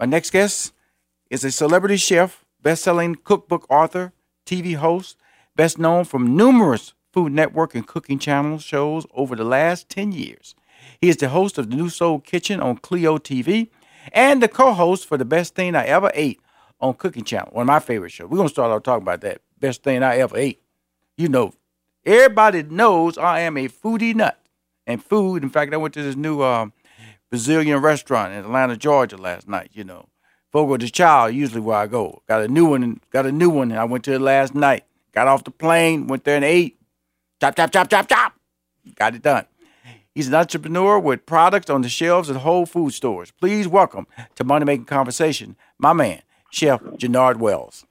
My next guest is a celebrity chef, best-selling cookbook author, TV host, best known from numerous Food Network and cooking channel shows over the last 10 years. He is the host of the New Soul Kitchen on Cleo TV and the co-host for the best thing I ever ate on Cooking Channel, one of my favorite shows. We're gonna start off talking about that. Best thing I ever ate. You know, everybody knows I am a foodie nut. And food, in fact, I went to this new um, Brazilian restaurant in Atlanta, Georgia last night, you know. Fogo de Chao, usually where I go. Got a new one, got a new one, and I went to it last night. Got off the plane, went there and ate. Chop, chop, chop, chop, chop. Got it done. He's an entrepreneur with products on the shelves at Whole Food stores. Please welcome to Money Making Conversation, my man, Chef Jernard Wells.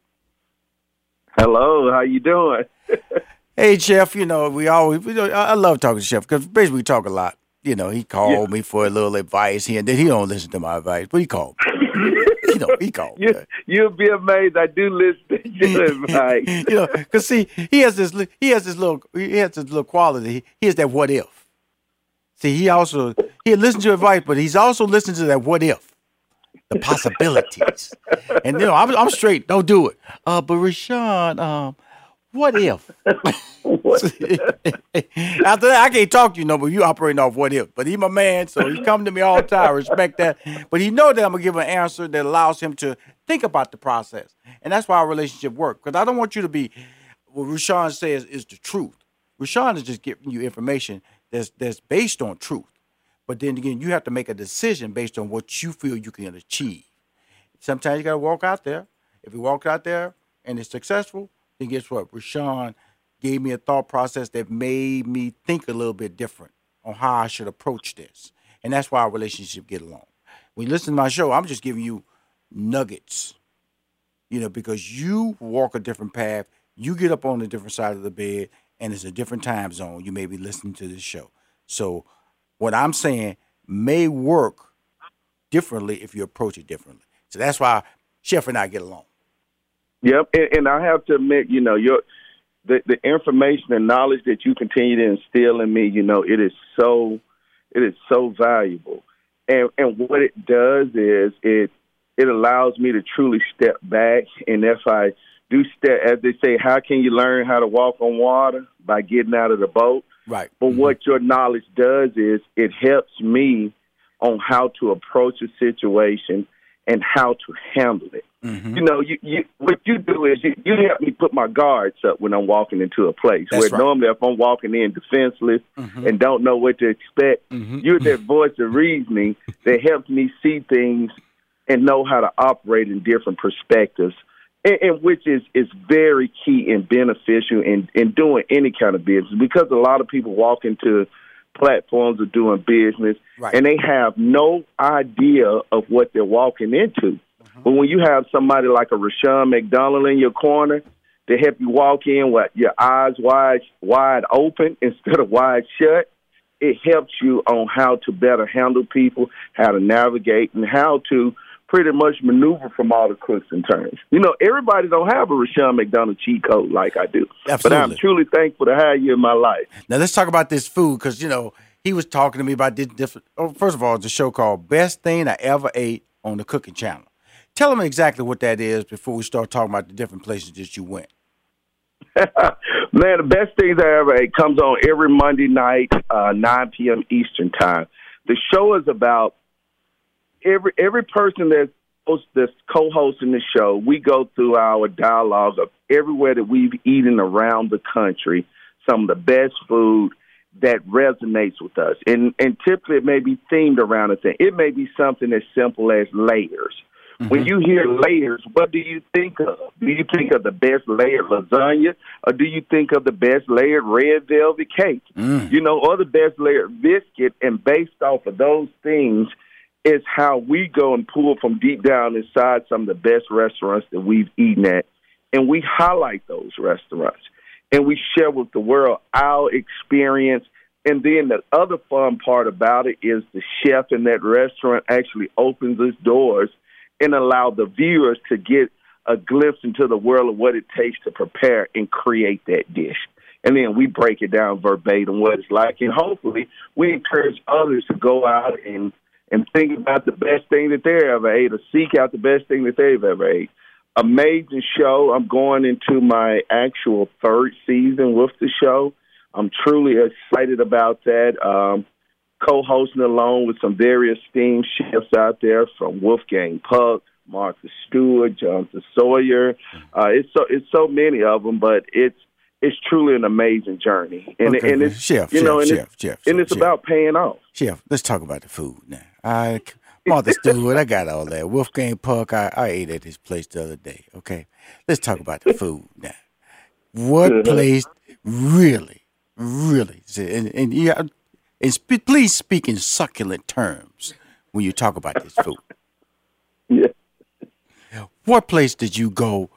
Hello, how you doing? hey, Chef. You know we always. We, I love talking to Chef because basically we talk a lot. You know, he called yeah. me for a little advice here, and then he don't listen to my advice, but he called. me. you know, he called. You, you'll be amazed. I do listen to your advice. you know, because see, he has this. He has this little. He has this little quality. He has that what if. See, he also he listens to advice, but he's also listening to that what if the possibilities. and you know, I'm, I'm straight. Don't do it. Uh, but Rushion, um, what if? After that, I can't talk to you no, but you operating off what if. But he my man, so he come to me all the time. I respect that. But he know that I'm gonna give an answer that allows him to think about the process, and that's why our relationship works. Because I don't want you to be what Rushion says is the truth. Rushion is just giving you information that's that's based on truth. But then again, you have to make a decision based on what you feel you can achieve. Sometimes you got to walk out there. If you walk out there and it's successful, then guess what? Rushion gave me a thought process that made me think a little bit different on how I should approach this. And that's why our relationship get along. When you listen to my show, I'm just giving you nuggets, you know, because you walk a different path. You get up on a different side of the bed, and it's a different time zone. You may be listening to this show. So what I'm saying may work differently if you approach it differently. So that's why Chef and I get along. Yep, and, and I have to admit, you know, your the the information and knowledge that you continue to instill in me, you know, it is so it is so valuable. And and what it does is it it allows me to truly step back and if I do step as they say, how can you learn how to walk on water? By getting out of the boat. Right. But mm-hmm. what your knowledge does is it helps me on how to approach a situation and how to handle it. Mm-hmm. You know, you, you what you do is you, you help me put my guards up when I'm walking into a place. That's where right. normally if I'm walking in defenseless mm-hmm. and don't know what to expect, mm-hmm. you're that voice of reasoning that helps me see things and know how to operate in different perspectives and, and which is is very key and beneficial in in doing any kind of business because a lot of people walk into platforms of doing business right. and they have no idea of what they're walking into. Uh-huh. But when you have somebody like a Rushion McDonald in your corner to help you walk in with your eyes wide wide open instead of wide shut, it helps you on how to better handle people, how to navigate, and how to pretty much maneuver from all the twists and turns. You know, everybody don't have a Rushion McDonald cheat code like I do. Absolutely. But I'm truly thankful to have you in my life. Now let's talk about this food because you know he was talking to me about this different. Oh, first of all, it's a show called "Best Thing I Ever Ate" on the Cooking Channel. Tell them exactly what that is before we start talking about the different places that you went. Man, the best things I ever ate comes on every Monday night, uh, 9 p.m. Eastern time. The show is about every every person that's that's co-hosting the show, we go through our dialogue of everywhere that we've eaten around the country, some of the best food that resonates with us. And and typically it may be themed around a thing. It may be something as simple as layers. Mm-hmm. When you hear layers, what do you think of? Do you think of the best layered lasagna, or do you think of the best layered red velvet cake? Mm. You know, or the best layered biscuit? And based off of those things, is how we go and pull from deep down inside some of the best restaurants that we've eaten at, and we highlight those restaurants and we share with the world our experience. And then the other fun part about it is the chef in that restaurant actually opens his doors and allow the viewers to get a glimpse into the world of what it takes to prepare and create that dish. And then we break it down verbatim what it's like. And hopefully we encourage others to go out and and think about the best thing that they ever ate or seek out the best thing that they've ever ate. Amazing show. I'm going into my actual third season with the show. I'm truly excited about that. Um, co-hosting along with some very esteemed chefs out there from Wolfgang Puck, Martha Stewart, Jonathan Sawyer. Uh, it's so it's so many of them, but it's it's truly an amazing journey, and Okay, and it's chef, you know, chef, and chef, it's, chef, and it's chef. about paying off. Chef, let's talk about the food now. I, Martha Stewart, I got all that. Wolfgang Puck, I, I ate at his place the other day. Okay, let's talk about the food now. What mm-hmm. place really, really, and, and yeah, and sp- please speak in succulent terms when you talk about this food. Yeah. What place did you go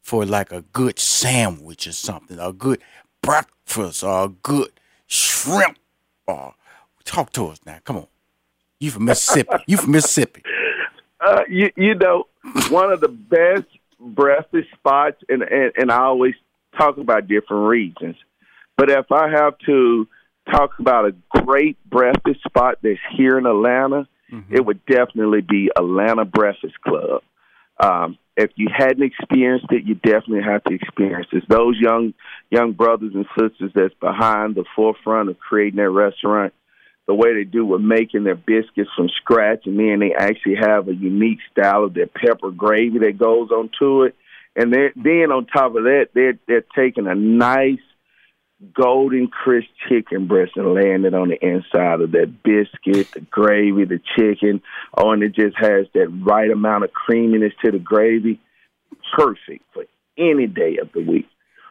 for like a good sandwich or something, a good breakfast, or a good shrimp? Or talk to us now. Come on. You from Mississippi? You from Mississippi? Uh, you, you know, one of the best breakfast spots, and, and, and I always talk about different regions. But if I have to talk about a great breakfast spot that's here in Atlanta, it would definitely be Atlanta Breakfast Club. Um, if you hadn't experienced it, you definitely have to experience it. Those young young brothers and sisters that's behind the forefront of creating that restaurant, the way they do with making their biscuits from scratch, and then they actually have a unique style of their pepper gravy that goes onto it. And then on top of that, they're they're taking a nice golden crisp chicken breast and laying it on the inside of that biscuit, the gravy, the chicken. Oh, and it just has that right amount of creaminess to the gravy. Perfect for any day of the week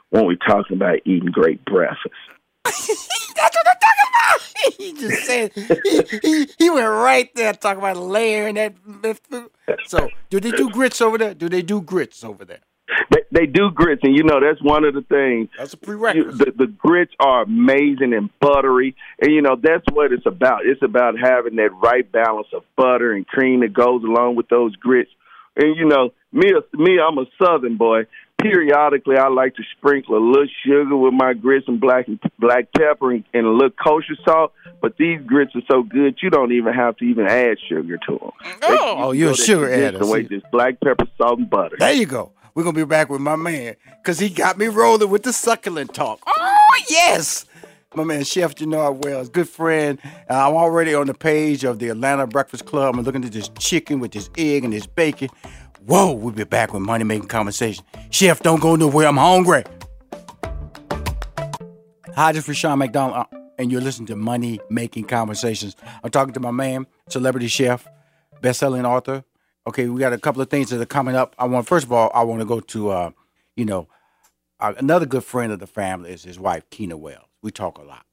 when we're talking about eating great breakfast. That's what I'm talking about. He just said he, he, he went right there talking about layering that, that. So, do they do grits over there? Do they do grits over there? They, they do grits, and you know that's one of the things. That's a prerequisite. the, the grits are amazing and buttery, and you know that's what it's about. It's about having that right balance of butter and cream that goes along with those grits. And you know, me, me, I'm a Southern boy. Periodically, I like to sprinkle a little sugar with my grits and black black pepper and, and a little kosher salt. But these grits are so good, you don't even have to even add sugar to them. Oh, you're a sugar adder. The way See? just black pepper, salt, and butter. There you go. We're gonna be back with my man because he got me rolling with the succulent talk. Oh yes, my man Chef Jernard Wells, good friend. Uh, I'm already on the page of the Atlanta Breakfast Club. I'm looking at this chicken with this egg and this bacon. Whoa, we'll be back with money making conversation. Chef, don't go nowhere. I'm hungry. Hi, this is Rushion McDonald, uh, and you're listening to Money Making Conversations. I'm talking to my man, celebrity chef, best-selling author. Okay, we got a couple of things that are coming up. I want first of all, I want to go to, uh, you know, uh, another good friend of the family is his wife, Tina Wells. We talk a lot,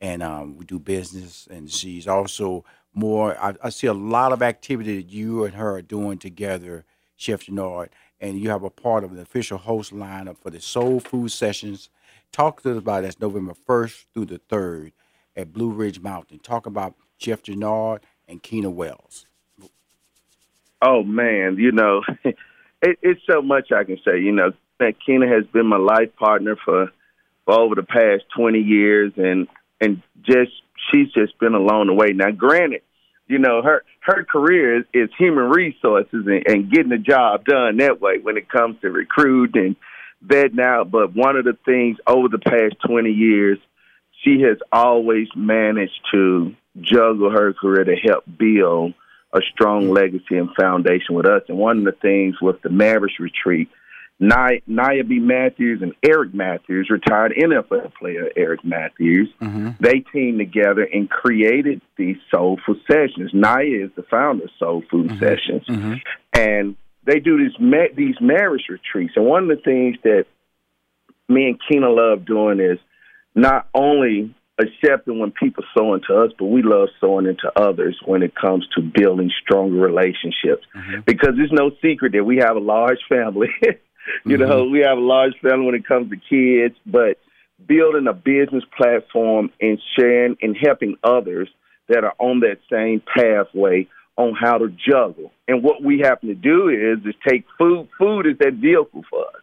and um, we do business, and she's also more. I, I see a lot of activity that you and her are doing together, Chef Jernard, and you have a part of the official host lineup for the Soul Food Sessions. Talk to us about that's November first through the third at Blue Ridge Mountain. Talk about Chef Jernard and Keena Wells. Oh man, you know, it, it's so much I can say. You know, that Keena has been my life partner for for over the past twenty years, and and just she's just been along the way. Now, granted, you know her her career is, is human resources and, and getting the job done that way when it comes to recruiting and vetting out. But one of the things over the past twenty years, she has always managed to juggle her career to help build a strong mm-hmm. legacy and foundation with us. And one of the things with the Mavericks retreat, Nia, Nia B. Matthews and Eric Matthews, retired NFL player Eric Matthews, mm-hmm. they teamed together and created these Soul Food Sessions. Nia is the founder of Soul Food mm-hmm. Sessions. Mm-hmm. And they do these, ma- these marriage retreats. And one of the things that me and Keena love doing is not only accepting when people sow into us, but we love sowing into others when it comes to building stronger relationships. Because it's no secret that we have a large family. you know, we have a large family when it comes to kids, but building a business platform and sharing and helping others that are on that same pathway on how to juggle. And what we happen to do is is take food. Food is that vehicle for us.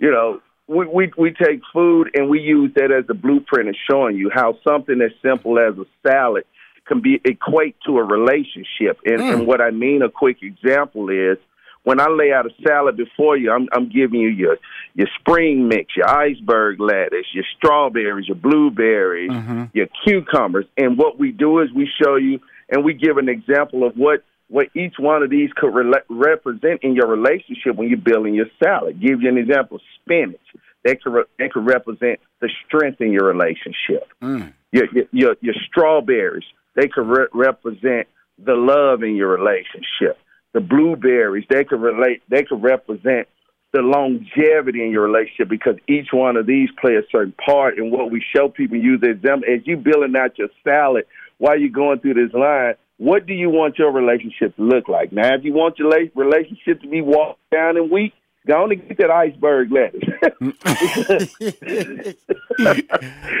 You know, we, we we take food and we use that as a blueprint of showing you how something as simple as a salad can be equate to a relationship. And, mm. and what I mean, a quick example is when I lay out a salad before you, I'm, I'm giving you your your spring mix, your iceberg lettuce, your strawberries, your blueberries, mm-hmm. your cucumbers, and what we do is we show you and we give an example of what what each one of these could re- represent in your relationship when you're building your salad. Give you an example: spinach. That could re- that could represent the strength in your relationship. Mm. Your, your, your your strawberries. They could re- represent the love in your relationship. The blueberries. They could relate. They could represent the longevity in your relationship because each one of these play a certain part in what we show people use as them as you building out your salad while you're going through this line what do you want your relationship to look like? Now, if you want your relationship to be walked down and weak, go on and get that iceberg lettuce.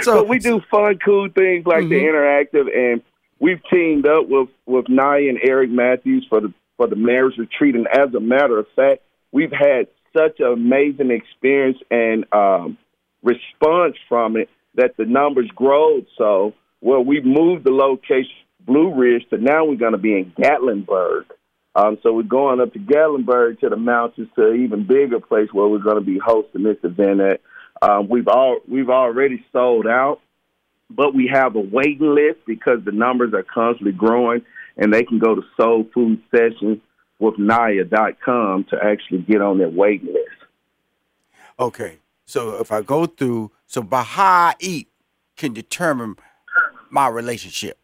so but we do fun, cool things like mm-hmm. the interactive, and we've teamed up with with Naya and Eric Matthews for the for the marriage retreat. And as a matter of fact, we've had such an amazing experience and um, response from it that the numbers grow. So, well, we've moved the location Blue Ridge to now we're going to be in Gatlinburg. Um, so we're going up to Gatlinburg to the mountains to an even bigger place where we're going to be hosting this event at. Um, we've all we've already sold out, but we have a waiting list because the numbers are constantly growing, and they can go to Soul Food Sessions with Naya.com to actually get on that waiting list. Okay, so if I go through, so I eat can determine my relationship.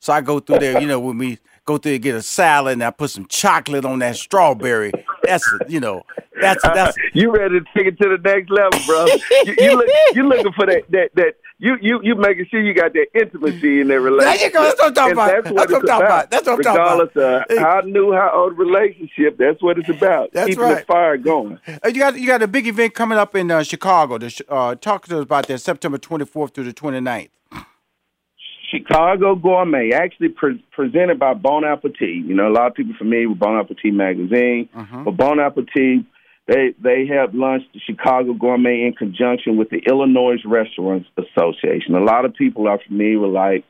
So I go through there, you know, when we go through and get a salad and I put some chocolate on that strawberry. That's you know, that's that's you ready to take it to the next level, bro. you, you look you looking for that that that you you you making sure you got that intimacy in that relationship. There you go. That's what I'm talking about. That's what, that's what I'm talking about. That's what I'm talking about. Regardless of how new, how old relationship, that's what it's about. That's Keeping right. the fire going. You got you got a big event coming up in uh, Chicago. To, uh, talk to us about that September 24th through the 29th. Chicago Gourmet, actually pre- presented by Bon Appetit. You know, a lot of people familiar with Bon Appetit magazine, uh-huh. but Bon Appetit they they have launched the Chicago Gourmet in conjunction with the Illinois Restaurants Association. A lot of people are familiar with like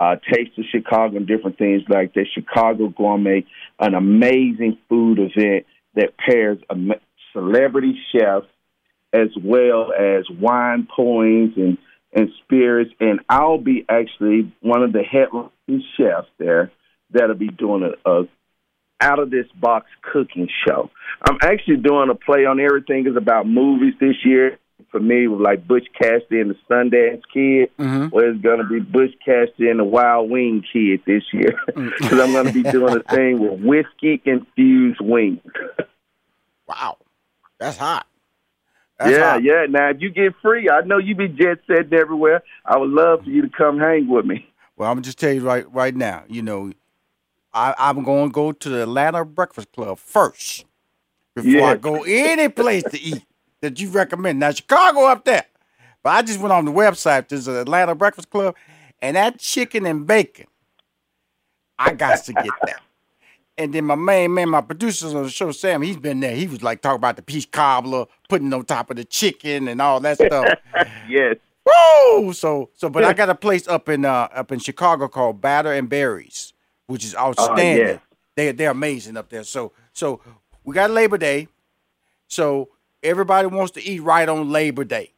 uh, Taste of Chicago and different things like that. Chicago Gourmet, an amazing food event that pairs a celebrity chefs as well as wine points and and spirits, and I'll be actually one of the head chefs there that'll be doing a, a out of this box cooking show. I'm actually doing a play on everything is about movies this year. For me, with like Butch Cassidy and the Sundance Kid, mm-hmm. well, it's going to be Butch Cassidy and the Wild Wing Kid this year because mm. I'm going to be doing a thing with whiskey infused wings. wow, that's hot. That's yeah, hot. yeah. Now, if you get free, I know you be jet setting everywhere. I would love for you to come hang with me. Well, I'm gonna just tell you right right now. You know, I, I'm going to go to the Atlanta Breakfast Club first before yeah. I go any place to eat that you recommend. Now, Chicago up there, but I just went on the website. There's an Atlanta Breakfast Club, and that chicken and bacon, I got to get that. And then my main man, my producers on the show, Sam, he's been there. He was like talking about the peach cobbler, putting on top of the chicken and all that stuff. yes. Woo! So so but I got a place up in uh up in Chicago called Batter and Berries, which is outstanding. Uh. They they're amazing up there. So so we got Labor Day. So everybody wants to eat right on Labor Day.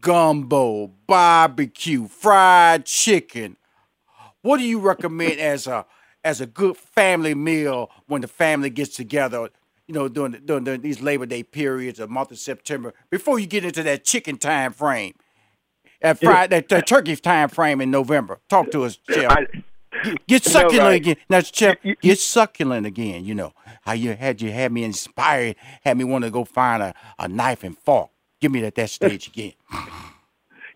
Gumbo, barbecue, fried chicken. What do you recommend as a as a good family meal when the family gets together, you know, during, the, during the, these Labor Day periods, a month of September, before you get into that chicken time frame, that Friday, that, that turkey time frame in November. Talk to us, Chef. Get succulent no, right. again. Now, Chef, get succulent again. You know how you had you had me inspired, had me want to go find a, a knife and fork. Give me that that stage again.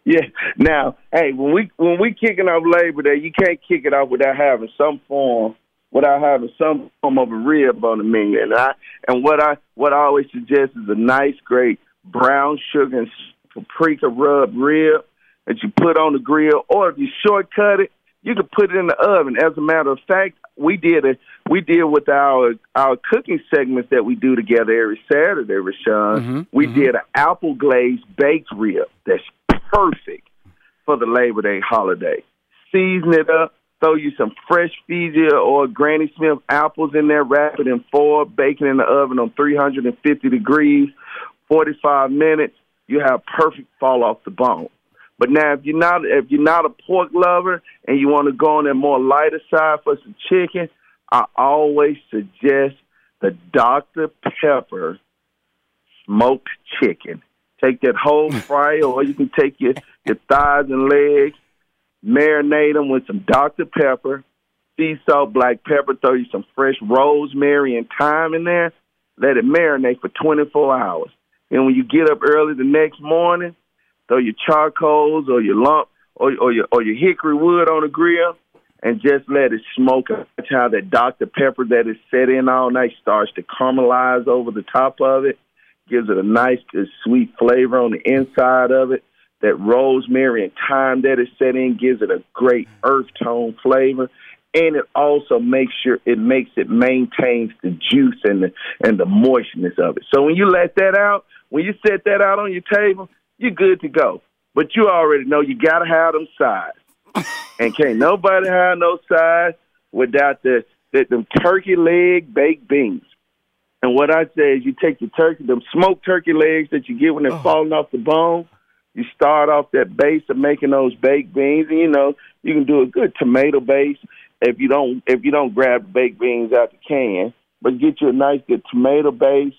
Yeah. Now, hey, when we when we kicking off Labor Day, you can't kick it off without having some form, without having some form of a rib on the menu. And I and what I what I always suggest is a nice, great brown sugar and paprika rub rib that you put on the grill, or if you shortcut it, you can put it in the oven. As a matter of fact, we did a we did with our our cooking segments that we do together every Saturday, Rushion. Mm-hmm, we mm-hmm. did an apple glazed baked rib that's perfect for the Labor Day holiday. Season it up, Throw you some fresh Fuji or Granny Smith apples in there, wrap it in foil, bake it in the oven on 350 degrees, 45 minutes. You have perfect fall off the bone. But now, if you're not if you're not a pork lover and you want to go on that more lighter side for some chicken, I always suggest the Dr. Pepper smoked chicken. Take that whole fry, or you can take your, your thighs and legs, marinate them with some Dr. Pepper, sea salt, black pepper, throw you some fresh rosemary and thyme in there. Let it marinate for 24 hours. And when you get up early the next morning, throw your charcoals or your lump or, or your or your hickory wood on the grill and just let it smoke. Watch how that Dr. Pepper that is set in all night starts to caramelize over the top of it gives it a nice, sweet flavor on the inside of it. That rosemary and thyme that is set in gives it a great earth tone flavor, and it also makes sure it makes it maintains the juice and the and the moistness of it. So when you let that out, when you set that out on your table, you're good to go. But you already know you gotta have them sides, and can't nobody have no sides without the, the them turkey leg baked beans. And what I say is you take your turkey, them smoked turkey legs that you get when they're oh. falling off the bone. You start off that base of making those baked beans, and you know you can do a good tomato base if you don't if you don't grab baked beans out the can, but get you a nice good tomato base,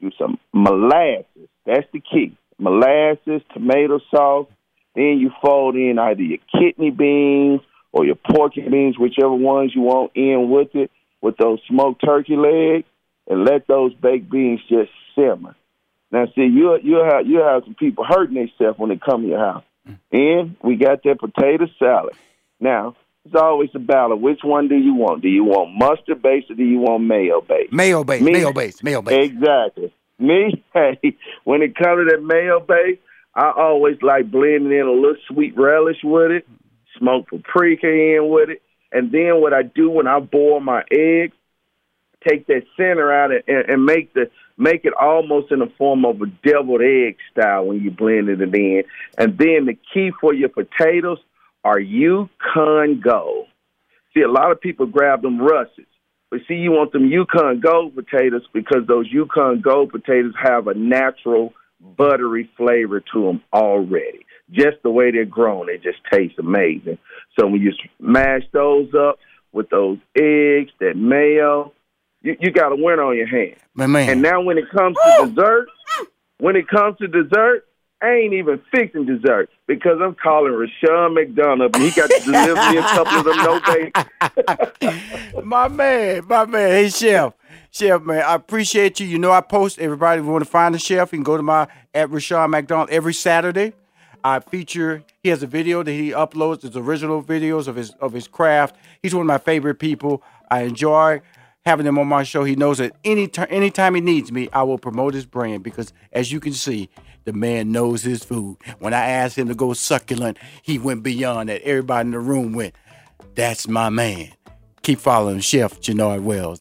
do some molasses. That's the key. Molasses, tomato sauce. Then you fold in either your kidney beans or your pork beans, whichever ones you want in with it, with those smoked turkey legs and let those baked beans just simmer. Now, see, you you have you have some people hurting themselves when they come to your house. And we got that potato salad. Now, it's always a battle. Which one do you want? Do you want mustard based or do you want mayo based? Mayo based. mayo based. Mayo based. Exactly. Me, hey, when it comes to that mayo base, I always like blending in a little sweet relish with it, smoked paprika in with it, and then what I do when I boil my eggs, take that center out and, and make the make it almost in the form of a deviled egg style when you blend it in. And then the key for your potatoes are Yukon Gold. See, a lot of people grab them russets. But see, you want them Yukon Gold potatoes because those Yukon Gold potatoes have a natural buttery flavor to them already. Just the way they're grown, they just taste amazing. So when you smash those up with those eggs, that mayo, you, you got a winner on your hands. My man. And now when it comes to dessert, when it comes to dessert, I ain't even fixing dessert because I'm calling Rushion McDonald and he got to deliver me a couple of them no My man, my man. Hey chef. Chef, man, I appreciate you. You know I post everybody if you want to find the chef, you can go to my at Rushion McDonald every Saturday. I feature he has a video that he uploads, his original videos of his of his craft. He's one of my favorite people. I enjoy having him on my show. He knows that any t- anytime he needs me, I will promote his brand because, as you can see, the man knows his food. When I asked him to go succulent, he went beyond that. Everybody in the room went, "That's my man." Keep following Chef Jernard Wells.